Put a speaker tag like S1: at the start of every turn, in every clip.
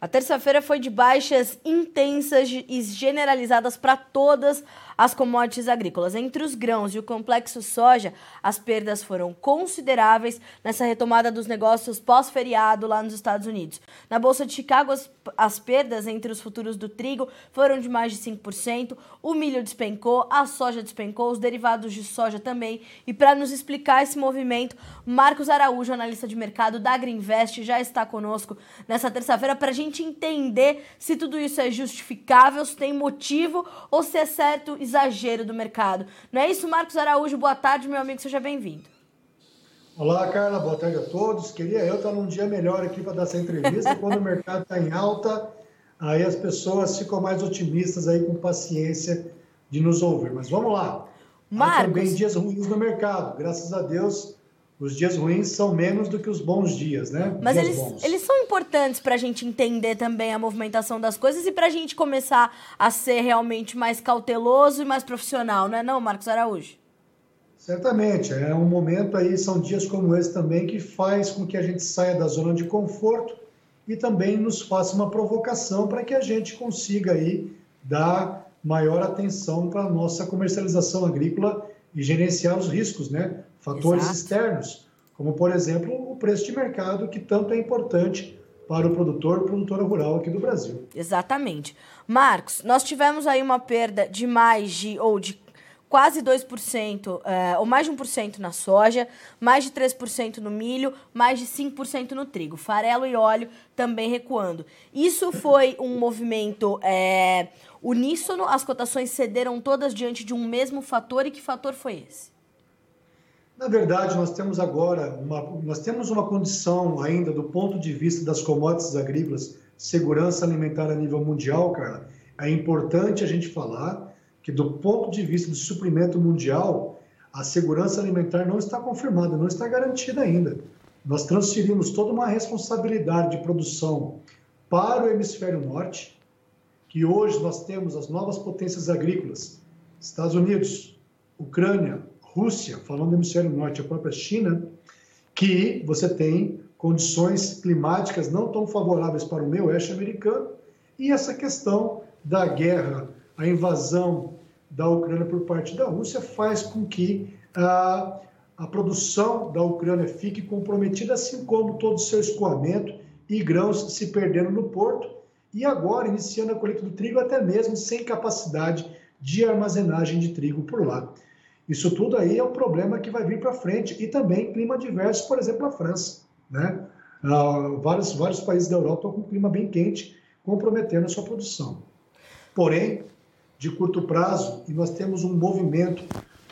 S1: A terça-feira foi de baixas intensas e generalizadas para todas as commodities agrícolas. Entre os grãos e o complexo soja, as perdas foram consideráveis nessa retomada dos negócios pós-feriado lá nos Estados Unidos. Na Bolsa de Chicago, as, as perdas entre os futuros do trigo foram de mais de 5%, o milho despencou, a soja despencou, os derivados de soja também. E para nos explicar esse movimento, Marcos Araújo, analista de mercado da Greenvest, já está conosco nessa terça-feira para a gente entender se tudo isso é justificável, se tem motivo ou se é certo exagero do mercado. Não é isso, Marcos Araújo? Boa tarde, meu amigo, seja bem-vindo.
S2: Olá, Carla, boa tarde a todos. Queria eu estar num dia melhor aqui para dar essa entrevista. Quando o mercado está em alta, aí as pessoas ficam mais otimistas aí com paciência de nos ouvir. Mas vamos lá.
S1: Marcos...
S2: Há também dias ruins no mercado. Graças a Deus, os dias ruins são menos do que os bons dias, né?
S1: Mas
S2: dias
S1: eles, eles são importantes para a gente entender também a movimentação das coisas e para a gente começar a ser realmente mais cauteloso e mais profissional, não é não, Marcos Araújo?
S2: Certamente, é um momento aí, são dias como esse também que faz com que a gente saia da zona de conforto e também nos faça uma provocação para que a gente consiga aí dar maior atenção para a nossa comercialização agrícola e gerenciar os riscos, né? Fatores Exato. externos, como, por exemplo, o preço de mercado, que tanto é importante para o produtor, produtora rural aqui do Brasil.
S1: Exatamente. Marcos, nós tivemos aí uma perda de mais de, ou de quase 2%, é, ou mais de 1% na soja, mais de 3% no milho, mais de 5% no trigo. Farelo e óleo também recuando. Isso foi um movimento é, uníssono? As cotações cederam todas diante de um mesmo fator? E que fator foi esse?
S2: Na verdade, nós temos agora uma, nós temos uma condição ainda do ponto de vista das commodities agrícolas, segurança alimentar a nível mundial, cara. É importante a gente falar que do ponto de vista do suprimento mundial, a segurança alimentar não está confirmada, não está garantida ainda. Nós transferimos toda uma responsabilidade de produção para o hemisfério norte, que hoje nós temos as novas potências agrícolas, Estados Unidos, Ucrânia, Rússia, falando do hemisfério norte, a própria China, que você tem condições climáticas não tão favoráveis para o meio oeste americano e essa questão da guerra, a invasão da Ucrânia por parte da Rússia faz com que a, a produção da Ucrânia fique comprometida, assim como todo o seu escoamento e grãos se perdendo no porto e agora iniciando a colheita do trigo até mesmo sem capacidade de armazenagem de trigo por lá. Isso tudo aí é um problema que vai vir para frente. E também clima diverso, por exemplo, a França. Né? Uh, vários, vários países da Europa estão com um clima bem quente, comprometendo a sua produção. Porém, de curto prazo, e nós temos um movimento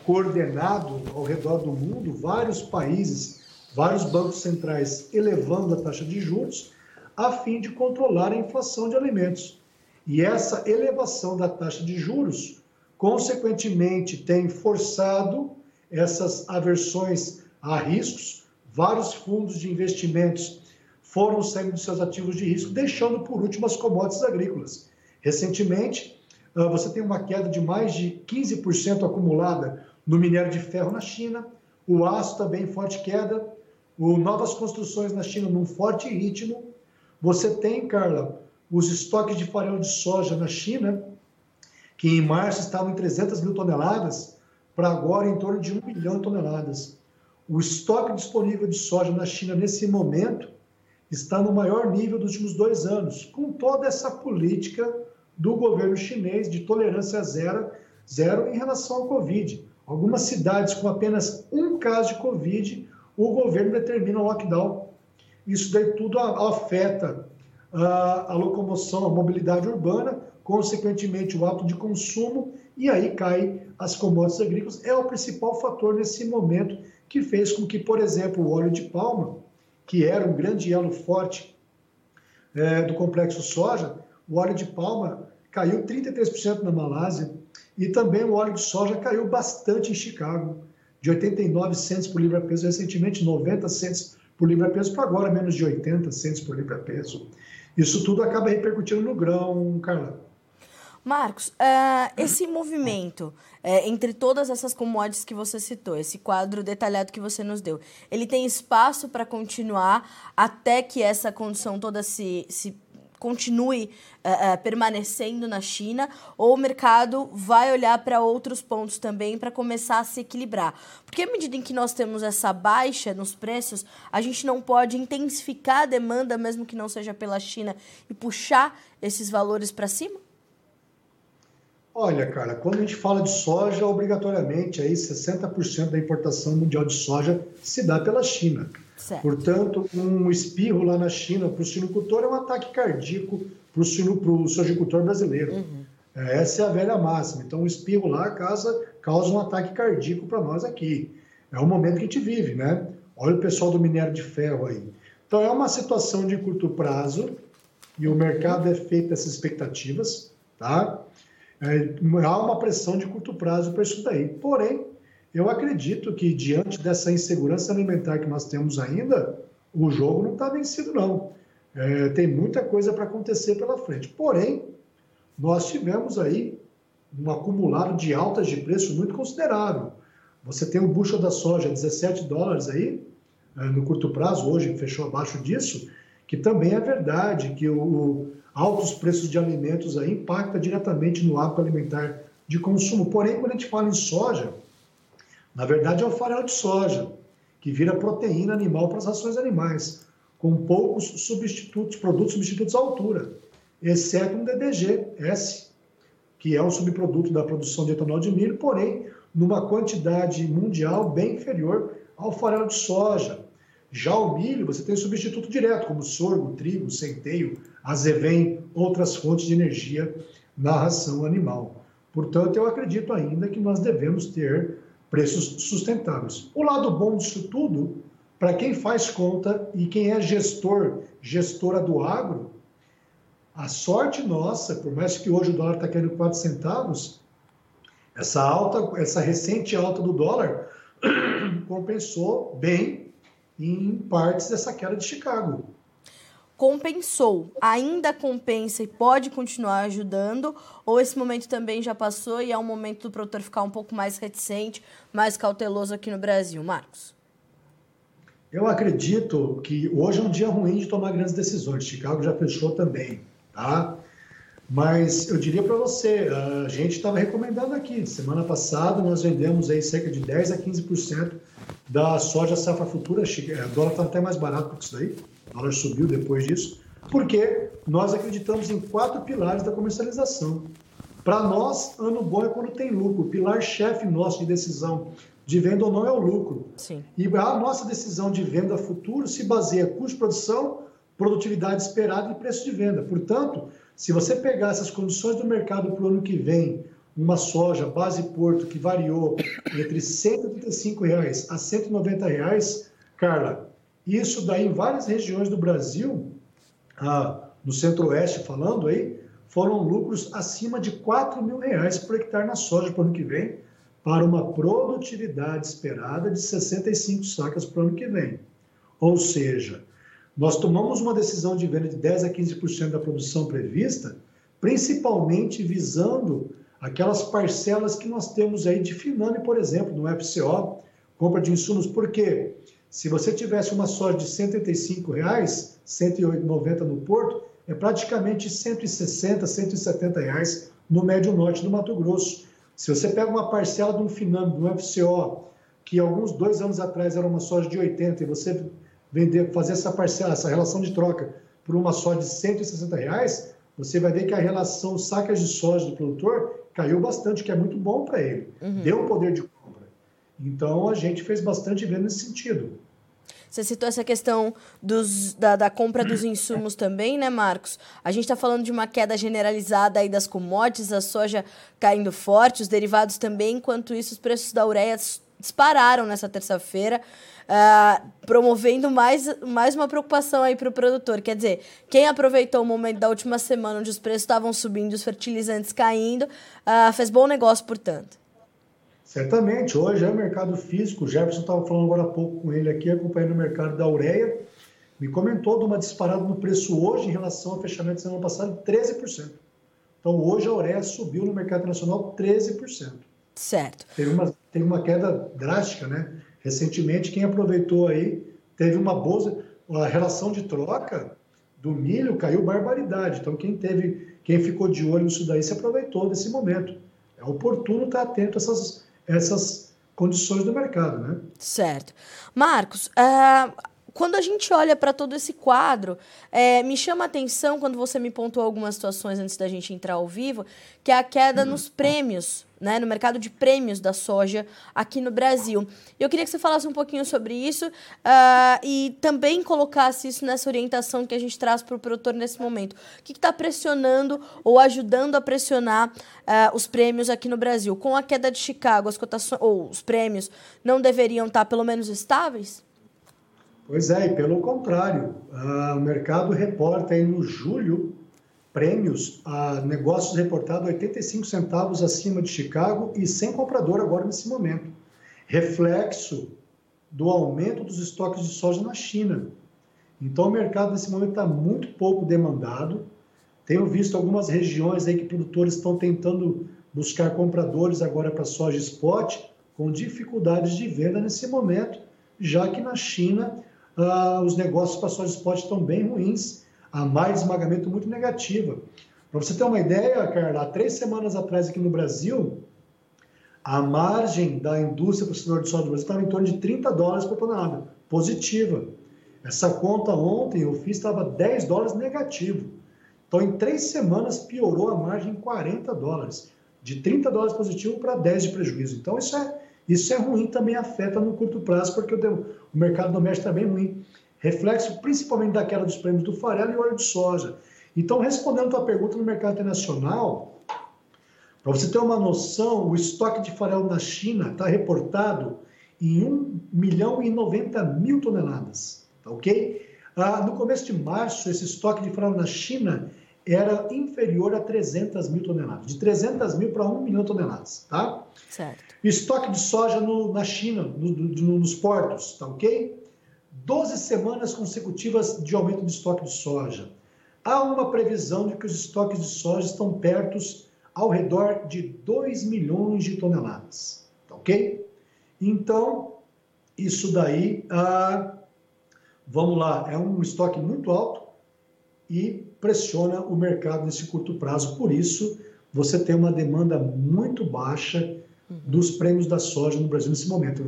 S2: coordenado ao redor do mundo, vários países, vários bancos centrais elevando a taxa de juros, a fim de controlar a inflação de alimentos. E essa elevação da taxa de juros consequentemente, tem forçado essas aversões a riscos. Vários fundos de investimentos foram saindo dos seus ativos de risco, deixando por último as commodities agrícolas. Recentemente, ah, você tem uma queda de mais de 15% acumulada no minério de ferro na China, o aço também em forte queda, o novas construções na China num forte ritmo. Você tem, Carla, os estoques de farelo de soja na China que em março estavam em 300 mil toneladas, para agora em torno de 1 milhão de toneladas. O estoque disponível de soja na China nesse momento está no maior nível dos últimos dois anos, com toda essa política do governo chinês de tolerância zero, zero em relação ao Covid. Algumas cidades com apenas um caso de Covid, o governo determina o lockdown. Isso daí tudo afeta a, locomoção, a mobilidade urbana, consequentemente o ato de consumo, e aí cai as commodities agrícolas. É o principal fator nesse momento que fez com que, por exemplo, o óleo de palma, que era um grande elo forte é, do complexo soja, o óleo de palma caiu 33% na Malásia e também o óleo de soja caiu bastante em Chicago, de 89 centos por libra-peso recentemente, 90 centos por libra-peso, para agora menos de 80 centos por libra-peso. Isso tudo acaba repercutindo no grão, Carla.
S1: Marcos, uh, esse movimento uh, entre todas essas commodities que você citou, esse quadro detalhado que você nos deu, ele tem espaço para continuar até que essa condição toda se, se continue uh, uh, permanecendo na China ou o mercado vai olhar para outros pontos também para começar a se equilibrar? Porque à medida em que nós temos essa baixa nos preços, a gente não pode intensificar a demanda, mesmo que não seja pela China, e puxar esses valores para cima?
S2: Olha, cara, quando a gente fala de soja, obrigatoriamente aí 60% da importação mundial de soja se dá pela China. Certo. Portanto, um espirro lá na China para o sinocultor é um ataque cardíaco para o sojicultor brasileiro. Uhum. É, essa é a velha máxima. Então, um espirro lá causa, causa um ataque cardíaco para nós aqui. É o momento que a gente vive, né? Olha o pessoal do minério de ferro aí. Então, é uma situação de curto prazo e o mercado é feito dessas expectativas, tá? É, há uma pressão de curto prazo para isso daí. Porém, eu acredito que, diante dessa insegurança alimentar que nós temos ainda, o jogo não está vencido, não. É, tem muita coisa para acontecer pela frente. Porém, nós tivemos aí um acumulado de altas de preço muito considerável. Você tem o bushel da soja 17 dólares aí, é, no curto prazo, hoje fechou abaixo disso, que também é verdade que o, o altos preços de alimentos aí impacta diretamente no hábito alimentar de consumo. Porém, quando a gente fala em soja, na verdade, é o farelo de soja, que vira proteína animal para as rações animais, com poucos substitutos, produtos substitutos à altura, exceto um DDG-S, que é um subproduto da produção de etanol de milho, porém, numa quantidade mundial bem inferior ao farelo de soja. Já o milho, você tem substituto direto, como sorgo, trigo, centeio, azevém, outras fontes de energia na ração animal. Portanto, eu acredito ainda que nós devemos ter preços sustentáveis. O lado bom disso tudo, para quem faz conta e quem é gestor, gestora do agro, a sorte nossa, por mais que hoje o dólar está caindo 4 centavos, essa alta, essa recente alta do dólar compensou bem em partes dessa queda de Chicago
S1: compensou, ainda compensa e pode continuar ajudando, ou esse momento também já passou e é um momento do produtor ficar um pouco mais reticente, mais cauteloso aqui no Brasil? Marcos?
S2: Eu acredito que hoje é um dia ruim de tomar grandes decisões. Chicago já fechou também, tá? Mas eu diria para você, a gente estava recomendando aqui, semana passada nós vendemos aí cerca de 10 a 15% da soja safra futura, o dólar está até mais barato que isso daí, dólar subiu depois disso, porque nós acreditamos em quatro pilares da comercialização. Para nós, ano bom é quando tem lucro. O pilar-chefe nosso de decisão de venda ou não é o lucro. Sim. E a nossa decisão de venda futuro se baseia em custo de produção, produtividade esperada e preço de venda. Portanto, se você pegar essas condições do mercado para o ano que vem, uma soja base Porto que variou entre 135 reais a 190 reais, Carla, isso daí em várias regiões do Brasil, ah, no centro-oeste falando aí, foram lucros acima de 4 mil reais por hectare na soja para o ano que vem, para uma produtividade esperada de 65 sacas para o ano que vem. Ou seja, nós tomamos uma decisão de venda de 10 a 15% da produção prevista, principalmente visando aquelas parcelas que nós temos aí de Finame, por exemplo, no FCO, compra de insumos, porque se você tivesse uma soja de 185 reais, 190 no porto, é praticamente 160, 170 reais no médio norte do Mato Grosso. Se você pega uma parcela de um Finame, de um FCO, que alguns dois anos atrás era uma soja de 80 e você vender, fazer essa parcela, essa relação de troca por uma soja de 160 reais, você vai ver que a relação sacas de soja do produtor caiu bastante, que é muito bom para ele. Uhum. Deu poder de. Então, a gente fez bastante venda nesse sentido.
S1: Você citou essa questão dos, da, da, compra dos insumos também, né, Marcos? A gente está falando de uma queda generalizada aí das commodities, a soja caindo forte, os derivados também. Enquanto isso, os preços da ureia dispararam nessa terça-feira, uh, promovendo mais, mais uma preocupação aí para o produtor. Quer dizer, quem aproveitou o momento da última semana onde os preços estavam subindo, os fertilizantes caindo, uh, fez bom negócio, portanto.
S2: Certamente, hoje é o mercado físico. O Jefferson estava falando agora há pouco com ele aqui, acompanhando o mercado da ureia. Me comentou de uma disparada no preço hoje em relação ao fechamento da semana passada, 13%. Então, hoje a ureia subiu no mercado nacional 13%.
S1: Certo.
S2: Teve uma, teve uma queda drástica, né? Recentemente, quem aproveitou aí teve uma boa. A relação de troca do milho caiu barbaridade. Então, quem teve, quem ficou de olho nisso daí se aproveitou desse momento. É oportuno estar atento a essas, essas condições do mercado, né?
S1: Certo. Marcos, uh, quando a gente olha para todo esse quadro, é, me chama a atenção quando você me pontuou algumas situações antes da gente entrar ao vivo, que é a queda uhum. nos prêmios, né, no mercado de prêmios da soja aqui no Brasil. Eu queria que você falasse um pouquinho sobre isso uh, e também colocasse isso nessa orientação que a gente traz para o produtor nesse momento. O que está pressionando ou ajudando a pressionar uh, os prêmios aqui no Brasil? Com a queda de Chicago, as cotações ou os prêmios não deveriam estar tá pelo menos estáveis?
S2: Pois é, e pelo contrário, o mercado reporta aí no julho prêmios a negócios reportados 85 centavos acima de Chicago e sem comprador agora nesse momento. Reflexo do aumento dos estoques de soja na China. Então o mercado nesse momento está muito pouco demandado. Tenho visto algumas regiões aí que produtores estão tentando buscar compradores agora para soja spot com dificuldades de venda nesse momento, já que na China ah, os negócios para soja spot estão bem ruins, a mais esmagamento muito negativa. Para você ter uma ideia, Carla, há três semanas atrás aqui no Brasil, a margem da indústria processadora de soja do Brasil estava em torno de 30 dólares por tonelada, positiva. Essa conta ontem eu fiz estava 10 dólares negativo. Então, em três semanas, piorou a margem em 40 dólares, de 30 dólares positivo para 10 de prejuízo. Então, isso é isso é ruim, também afeta no curto prazo, porque o, mercado doméstico está bem ruim. Reflexo principalmente da queda dos prêmios do farelo e óleo de soja. Então, respondendo a tua pergunta no mercado internacional, para você ter uma noção, o estoque de farelo na China está reportado em 1 milhão e 90 mil toneladas, tá ok? Ah, no começo de março, esse estoque de farelo na China era inferior a 300 mil toneladas, de 300 mil para 1 milhão de toneladas, tá?
S1: Certo.
S2: Estoque de soja no, na China, no, no, nos portos, tá ok? 12 semanas consecutivas de aumento de estoque de soja. Há uma previsão de que os estoques de soja estão perto ao redor de 2 milhões de toneladas, tá ok? Então, isso daí, ah, vamos lá, é um estoque muito alto e pressiona o mercado nesse curto prazo. Por isso, você tem uma demanda muito baixa dos prêmios da soja no Brasil nesse momento.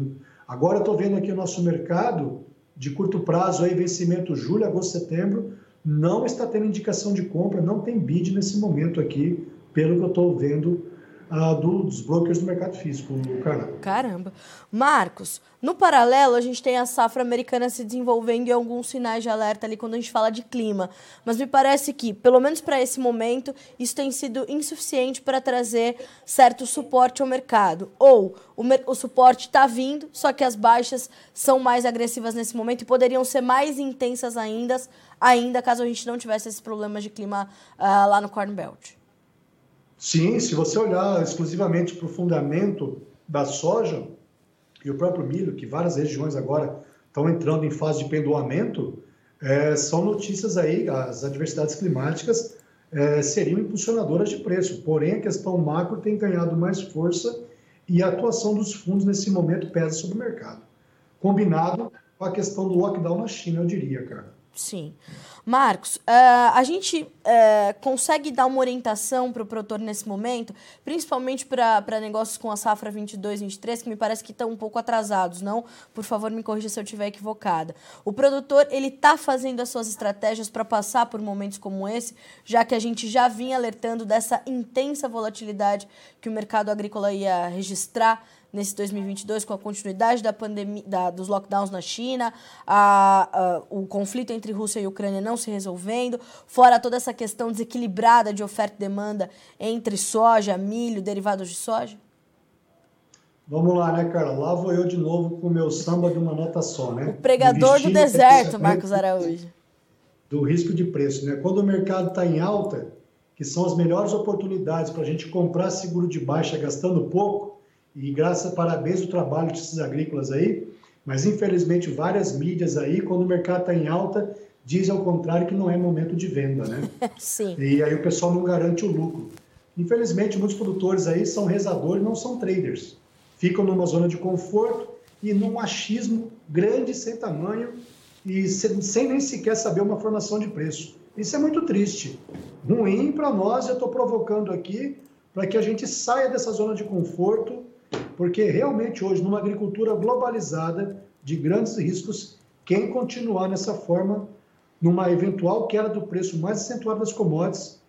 S2: Agora estou vendo aqui o nosso mercado de curto prazo, aí, vencimento julho, agosto, setembro, não está tendo indicação de compra, não tem bid nesse momento aqui, pelo que eu estou vendo uh, dos brokers do mercado físico, Carla.
S1: Caramba. Marcos, no paralelo, a gente tem a safra americana se desenvolvendo e alguns sinais de alerta ali quando a gente fala de clima. Mas me parece que, pelo menos para esse momento, isso tem sido insuficiente para trazer certo suporte ao mercado. Ou o, o suporte está vindo, só que as baixas são mais agressivas nesse momento e poderiam ser mais intensas ainda, ainda caso a gente não tivesse esses problemas de clima uh, lá no Corn Belt.
S2: Sim, se você olhar exclusivamente para o fundamento da soja e o próprio milho, que várias regiões agora estão entrando em fase de pendoamento, é, são notícias aí, as adversidades climáticas é, seriam impulsionadoras de preço. Porém, a questão macro tem ganhado mais força e a atuação dos fundos nesse momento pesa sobre o mercado. Combinado com a questão do lockdown na China, eu diria, cara.
S1: Sim. Marcos, uh, a gente uh, consegue dar uma orientação para o produtor nesse momento, principalmente para negócios com a safra 22, 23, que me parece que estão um pouco atrasados, não? Por favor, me corrija se eu estiver equivocada. O produtor, ele está fazendo as suas estratégias para passar por momentos como esse, já que a gente já vinha alertando dessa intensa volatilidade que o mercado agrícola ia registrar nesse 2022 com a continuidade da pandemia, da, dos lockdowns na China, a, a, o conflito entre Rússia e Ucrânia não se resolvendo, fora toda essa questão desequilibrada de oferta e demanda entre soja, milho, derivados de soja?
S2: Vamos lá, né, Carla? Lá vou eu de novo com o meu samba de uma nota só, né?
S1: O pregador do deserto, Marcos Araújo.
S2: Do risco de preço, né? Quando o mercado está em alta, que são as melhores oportunidades para a gente comprar seguro de baixa gastando pouco, e graças, parabéns ao trabalho desses agrícolas aí, mas infelizmente várias mídias aí, quando o mercado está em alta, dizem ao contrário que não é momento de venda, né?
S1: Sim.
S2: E aí o pessoal não garante o lucro. Infelizmente, muitos produtores aí são rezadores, não são traders. Ficam numa zona de conforto e num achismo grande, sem tamanho e sem, sem nem sequer saber uma formação de preço. Isso é muito triste. Ruim para nós, eu estou provocando aqui para que a gente saia dessa zona de conforto, porque realmente hoje, numa agricultura globalizada, de grandes riscos, quem continuar nessa forma, numa eventual queda do preço mais acentuada das commodities,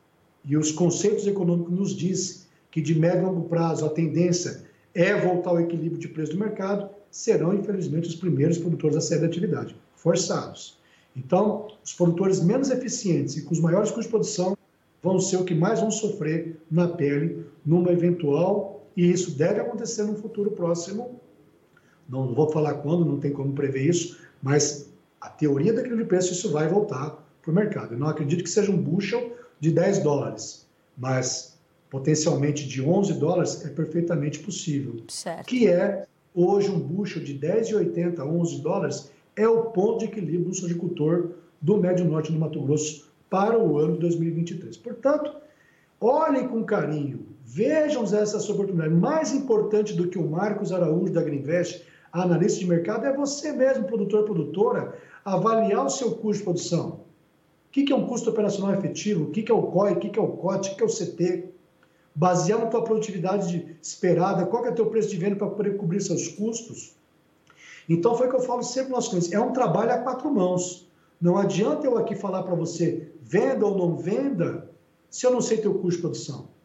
S2: e os conceitos econômicos nos diz que de médio e longo prazo a tendência é voltar ao equilíbrio de preço do mercado, serão, infelizmente, os primeiros produtores a sair da atividade, forçados. Então, os produtores menos eficientes e com os maiores custos de produção vão ser o que mais vão sofrer na pele numa eventual, e isso deve acontecer no futuro próximo. Não vou falar quando, não tem como prever isso, mas a teoria daquele preço, isso vai voltar para o mercado. Eu não acredito que seja um bushel de 10 dólares, mas potencialmente de 11 dólares é perfeitamente possível.
S1: Certo.
S2: Que é, hoje, um bushel de 10,80 a 11 dólares é o ponto de equilíbrio do sojicultor do Médio Norte do Mato Grosso para o ano de 2023. Portanto, olhem com carinho, vejam essa sua oportunidade. Mais importante do que o Marcos Araújo da Greenvest, analista de mercado, é você mesmo, produtor, produtora, avaliar o seu custo de produção. O que é um custo operacional efetivo? O que é o COI? O que é o COT? O que é o CT? Basear na tua produtividade esperada, qual é o teu preço de venda para poder cobrir seus custos? Então, foi o que eu falo sempre nos clientes, é um trabalho a quatro mãos. Não adianta eu aqui falar para você, venda ou não venda, se eu não sei teu custo de produção.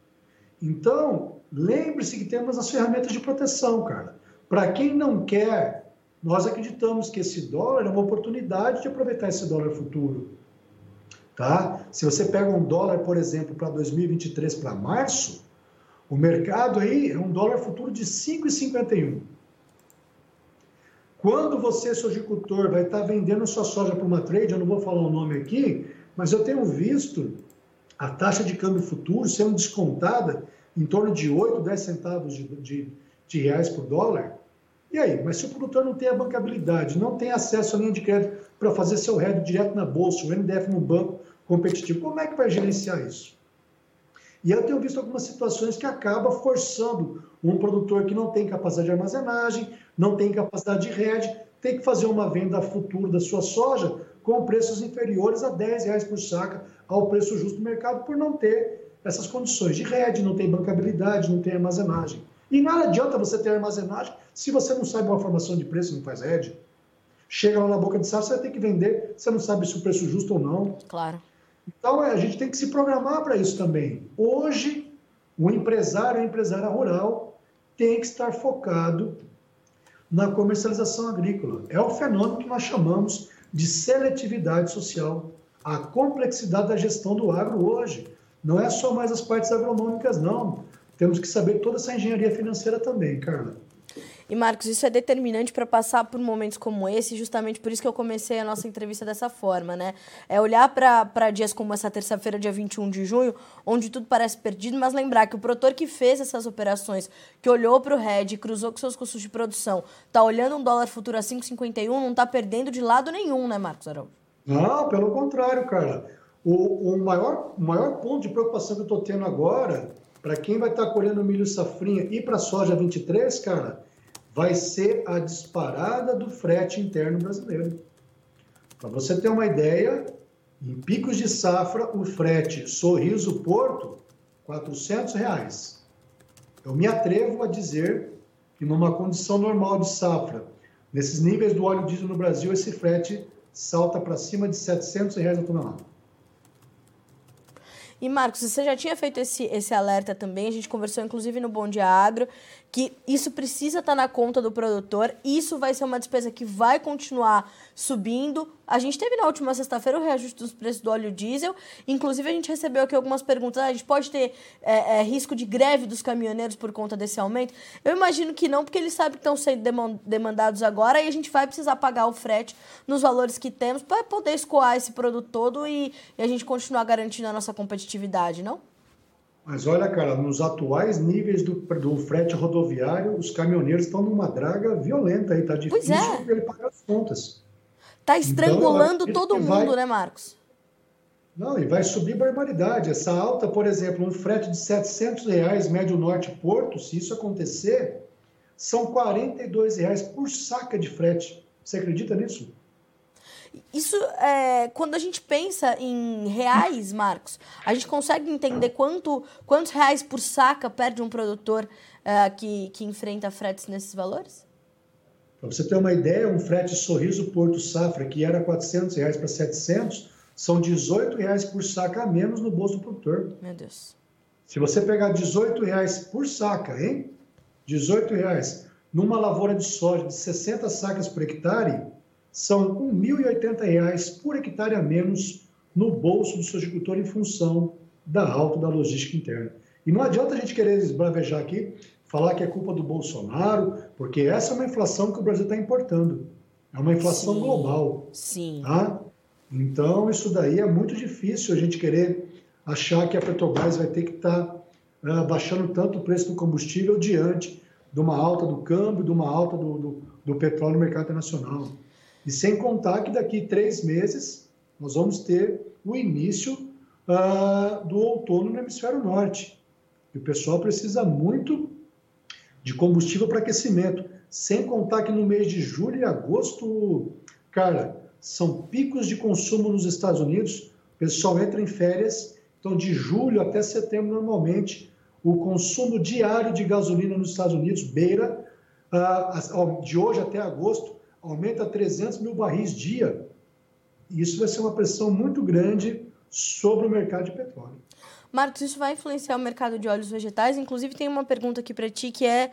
S2: Então, lembre-se que temos as ferramentas de proteção, cara. Para quem não quer, nós acreditamos que esse dólar é uma oportunidade de aproveitar esse dólar futuro. Tá? Se você pega um dólar, por exemplo, para 2023 para março, o mercado aí é um dólar futuro de 5,51. Quando você, sojicultor, vai estar vendendo sua soja para uma trade, eu não vou falar o nome aqui, mas eu tenho visto a taxa de câmbio futuro sendo descontada em torno de 8, 10 centavos de, de, de reais por dólar. E aí? Mas se o produtor não tem a bancabilidade, não tem acesso à linha de crédito para fazer seu RED direto na bolsa, o NDF no banco competitivo, como é que vai gerenciar isso? E eu tenho visto algumas situações que acaba forçando um produtor que não tem capacidade de armazenagem, não tem capacidade de rede, tem que fazer uma venda futuro da sua soja com preços inferiores a 10 reais por saca ao preço justo do mercado por não ter essas condições de rede, não tem bancabilidade, não tem armazenagem. E nada adianta você ter armazenagem se você não sabe uma formação de preço, não faz rede. Chega lá na boca de safra, você vai ter que vender, você não sabe se o preço é justo ou não.
S1: Claro.
S2: Então, é, a gente tem que se programar para isso também. Hoje, o empresário, a empresária rural, tem que estar focado na comercialização agrícola. É o fenômeno que nós chamamos de seletividade social, a complexidade da gestão do agro hoje. Não é só mais as partes agronômicas, não. Temos que saber toda essa engenharia financeira também, Carla.
S1: E Marcos, isso é determinante para passar por momentos como esse, justamente por isso que eu comecei a nossa entrevista dessa forma, né? É olhar para dias como essa terça-feira, dia 21 de junho, onde tudo parece perdido, mas lembrar que o produtor que fez essas operações, que olhou para o RED, cruzou com seus custos de produção, tá olhando um dólar futuro a 5,51, não está perdendo de lado nenhum, né, Marcos Arão?
S2: Não, pelo contrário, cara. O, o maior, maior ponto de preocupação que eu estou tendo agora, para quem vai estar tá colhendo milho safrinha e para soja 23, cara, vai ser a disparada do frete interno brasileiro. Para você ter uma ideia, em picos de safra, o frete Sorriso-Porto, R$ reais. Eu me atrevo a dizer que numa condição normal de safra, nesses níveis do óleo diesel no Brasil, esse frete salta para cima de R$ reais a tonelada.
S1: E Marcos, você já tinha feito esse, esse alerta também, a gente conversou inclusive no Bom Dia Agro, que isso precisa estar tá na conta do produtor, isso vai ser uma despesa que vai continuar subindo. A gente teve na última sexta-feira o reajuste dos preços do óleo diesel, inclusive a gente recebeu aqui algumas perguntas, ah, a gente pode ter é, é, risco de greve dos caminhoneiros por conta desse aumento? Eu imagino que não, porque eles sabem que estão sendo demandados agora e a gente vai precisar pagar o frete nos valores que temos para poder escoar esse produto todo e, e a gente continuar garantindo a nossa competitividade, não?
S2: Mas olha, cara, nos atuais níveis do, do frete rodoviário, os caminhoneiros estão numa draga violenta aí, tá difícil é. ele pagar as contas.
S1: Tá então, estrangulando então, todo mundo, vai... né, Marcos?
S2: Não, e vai subir barbaridade. Essa alta, por exemplo, um frete de 700 reais médio norte porto, se isso acontecer, são 42 reais por saca de frete. Você acredita nisso?
S1: Isso, é, quando a gente pensa em reais, Marcos, a gente consegue entender quanto, quantos reais por saca perde um produtor é, que, que enfrenta fretes nesses valores?
S2: Para você ter uma ideia, um frete Sorriso Porto Safra, que era 400 reais para 700, são 18 reais por saca a menos no bolso do produtor.
S1: Meu Deus.
S2: Se você pegar 18 reais por saca, hein? 18 reais numa lavoura de soja de 60 sacas por hectare, são R$ 1.080 por hectare a menos no bolso do sojicultor em função da alta da logística interna. E não adianta a gente querer esbravejar aqui, falar que é culpa do Bolsonaro, porque essa é uma inflação que o Brasil está importando. É uma inflação
S1: Sim.
S2: global.
S1: Sim.
S2: Tá? Então, isso daí é muito difícil a gente querer achar que a Petrobras vai ter que estar tá, uh, baixando tanto o preço do combustível diante de uma alta do câmbio, de uma alta do, do, do petróleo no mercado internacional. E sem contar que daqui três meses nós vamos ter o início uh, do outono no hemisfério norte. E o pessoal precisa muito de combustível para aquecimento. Sem contar que no mês de julho e agosto, cara, são picos de consumo nos Estados Unidos. O pessoal entra em férias. Então, de julho até setembro, normalmente, o consumo diário de gasolina nos Estados Unidos beira, uh, de hoje até agosto, aumenta 300 mil barris dia. Isso vai ser uma pressão muito grande sobre o mercado de petróleo.
S1: Marcos, isso vai influenciar o mercado de óleos vegetais? Inclusive, tem uma pergunta aqui para ti que é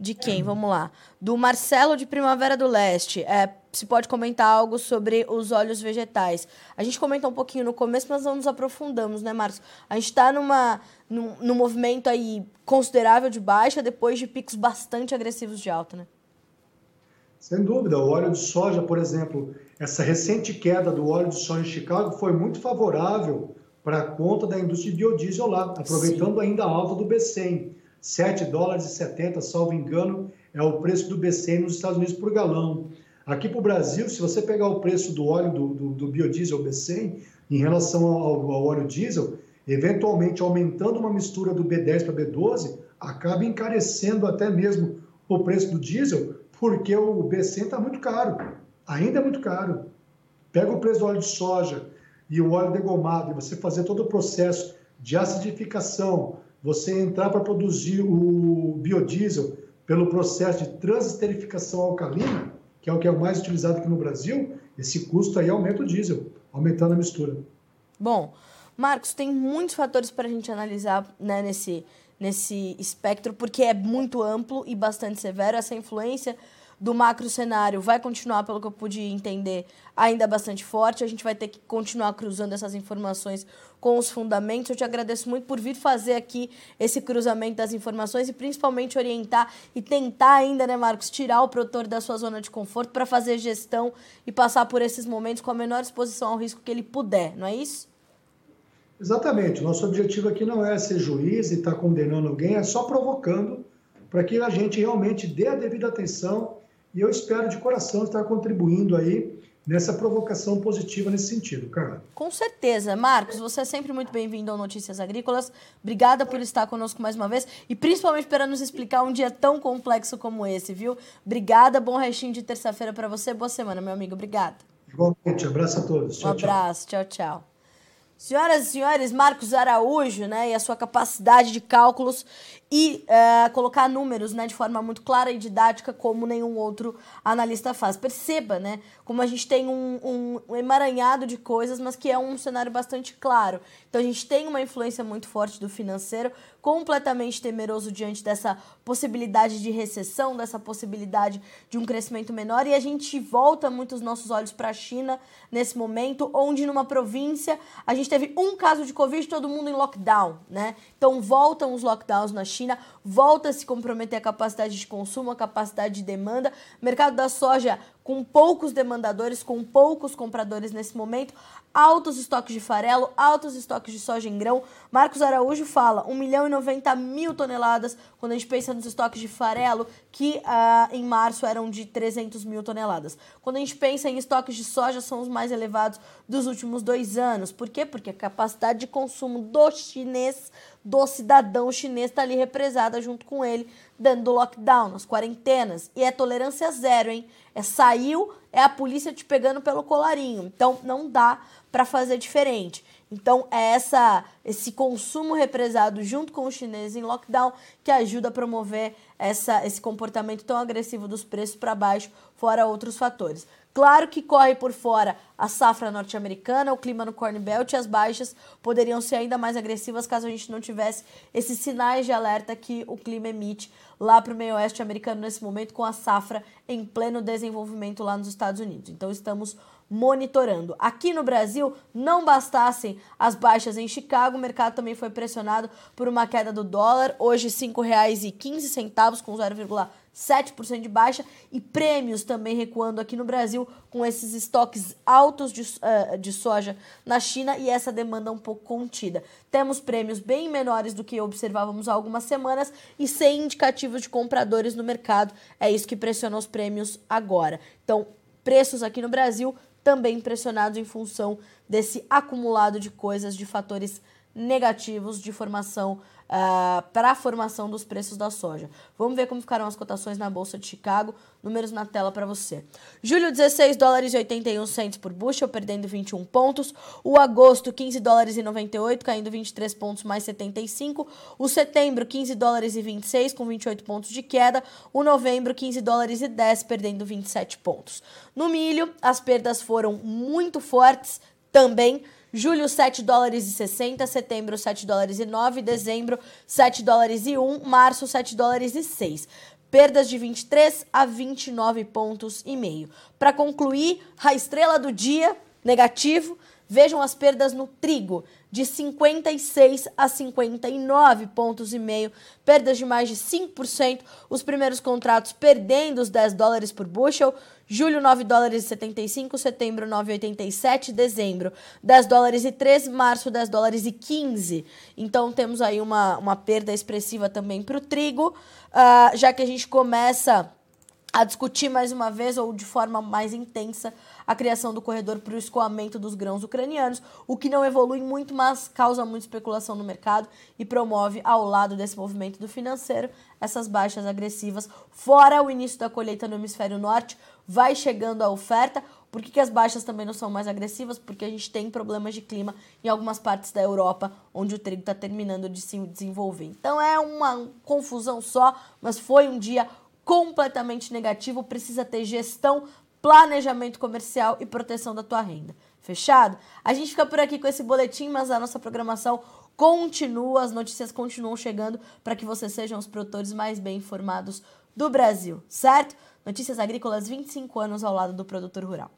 S1: de quem? Vamos lá. Do Marcelo de Primavera do Leste. É, se pode comentar algo sobre os óleos vegetais. A gente comentou um pouquinho no começo, mas não nos aprofundamos, né, Marcos? A gente está numa, num, num movimento aí considerável de baixa depois de picos bastante agressivos de alta, né?
S2: Sem dúvida. O óleo de soja, por exemplo, essa recente queda do óleo de soja em Chicago foi muito favorável para a conta da indústria de biodiesel lá, aproveitando Sim. ainda a alta do B100. 7 dólares e 70, salvo engano, é o preço do B100 nos Estados Unidos por galão. Aqui para o Brasil, se você pegar o preço do óleo do, do, do biodiesel B100 em relação ao, ao, óleo diesel, eventualmente aumentando uma mistura do B10 para B12, acaba encarecendo até mesmo o preço do diesel, porque o B100 está muito caro, ainda é muito caro. Pega o preço do óleo de soja, e o óleo degomado, e você fazer todo o processo de acidificação, você entrar para produzir o biodiesel pelo processo de transesterificação alcalina, que é o que é o mais utilizado aqui no Brasil, esse custo aí aumenta o diesel, aumentando a mistura.
S1: Bom, Marcos, tem muitos fatores para a gente analisar né, nesse, nesse espectro, porque é muito amplo e bastante severo essa influência do macro cenário vai continuar, pelo que eu pude entender, ainda bastante forte. A gente vai ter que continuar cruzando essas informações com os fundamentos. Eu te agradeço muito por vir fazer aqui esse cruzamento das informações e principalmente orientar e tentar ainda, né, Marcos, tirar o produtor da sua zona de conforto para fazer gestão e passar por esses momentos com a menor exposição ao risco que ele puder, não é isso?
S2: Exatamente. Nosso objetivo aqui não é ser juiz e estar tá condenando alguém, é só provocando para que a gente realmente dê a devida atenção e eu espero de coração estar contribuindo aí nessa provocação positiva nesse sentido, Carla.
S1: Com certeza. Marcos, você é sempre muito bem-vindo ao Notícias Agrícolas. Obrigada por estar conosco mais uma vez e principalmente para nos explicar um dia tão complexo como esse, viu? Obrigada, bom restinho de terça-feira para você. Boa semana, meu amigo. Obrigada.
S2: Igualmente, abraço a todos.
S1: Tchau, um abraço, tchau, tchau. Senhoras e senhores, Marcos Araújo, né, e a sua capacidade de cálculos e uh, colocar números, né, de forma muito clara e didática, como nenhum outro analista faz. Perceba, né, como a gente tem um, um, emaranhado de coisas, mas que é um cenário bastante claro. Então a gente tem uma influência muito forte do financeiro, completamente temeroso diante dessa possibilidade de recessão, dessa possibilidade de um crescimento menor, e a gente volta muito os nossos olhos para a China nesse momento, onde numa província a gente teve um caso de Covid todo mundo em lockdown, né? Então voltam os lockdowns na China, volta a se comprometer a capacidade de consumo, a capacidade de demanda. Mercado da soja com poucos demandadores, com poucos compradores nesse momento, altos estoques de farelo, altos estoques de soja em grão. Marcos Araújo fala 1 milhão e 90 mil toneladas quando a gente pensa nos estoques de farelo, que uh, em março eram de 300 mil toneladas. Quando a gente pensa em estoques de soja, são os mais elevados dos últimos dois anos. Por quê? Porque a capacidade de consumo do chinês, do cidadão chinês, está ali represada junto com ele dentro do lockdown, nas quarentenas. E é tolerância zero, hein? É saiu, é a polícia te pegando pelo colarinho. Então não dá para fazer diferente. Então é essa esse consumo represado junto com os chineses em lockdown que ajuda a promover essa, esse comportamento tão agressivo dos preços para baixo, fora outros fatores. Claro que corre por fora a safra norte-americana, o clima no Corn Belt e as baixas poderiam ser ainda mais agressivas caso a gente não tivesse esses sinais de alerta que o clima emite lá para o meio oeste americano nesse momento, com a safra em pleno desenvolvimento lá nos Estados Unidos. Então estamos monitorando. Aqui no Brasil, não bastassem as baixas em Chicago, o mercado também foi pressionado por uma queda do dólar, hoje R$ 5,15 com 0,7% de baixa e prêmios também recuando aqui no Brasil com esses estoques altos de, uh, de soja na China e essa demanda um pouco contida. Temos prêmios bem menores do que observávamos há algumas semanas e sem indicativos de compradores no mercado. É isso que pressiona os prêmios agora. Então, preços aqui no Brasil também pressionados em função desse acumulado de coisas, de fatores negativos de formação uh, ah, para a formação dos preços da soja. Vamos ver como ficaram as cotações na Bolsa de Chicago. Números na tela para você. Julho, 16 dólares e 81 centos por bushel, perdendo 21 pontos. O agosto, 15 dólares e 98, caindo 23 pontos mais 75. O setembro, 15 dólares e 26, com 28 pontos de queda. O novembro, 15 dólares e 10, perdendo 27 pontos. No milho, as perdas foram muito fortes também Julho, 7 dólares e 60, setembro, 7 dólares e 9, dezembro, 7 dólares e 1, março, 7 dólares e 6. Perdas de 23 a 29 pontos e meio. Para concluir, a estrela do dia, negativo, vejam as perdas no trigo, de 56 a 59 pontos e meio, perdas de mais de 5%, os primeiros contratos perdendo os 10 dólares por bushel, julho 9 dólares e 75, setembro 9,87, dezembro 10 dólares e 3, março 10 dólares e 15. Então temos aí uma, uma perda expressiva também para o trigo, uh, já que a gente começa a discutir mais uma vez ou de forma mais intensa a criação do corredor para o escoamento dos grãos ucranianos, o que não evolui muito, mas causa muita especulação no mercado e promove, ao lado desse movimento do financeiro, essas baixas agressivas. Fora o início da colheita no hemisfério norte, vai chegando a oferta. Por que, que as baixas também não são mais agressivas? Porque a gente tem problemas de clima em algumas partes da Europa, onde o trigo está terminando de se desenvolver. Então é uma confusão só, mas foi um dia completamente negativo, precisa ter gestão, planejamento comercial e proteção da tua renda. Fechado? A gente fica por aqui com esse boletim, mas a nossa programação continua, as notícias continuam chegando para que vocês sejam os produtores mais bem informados do Brasil, certo? Notícias Agrícolas 25 anos ao lado do produtor rural.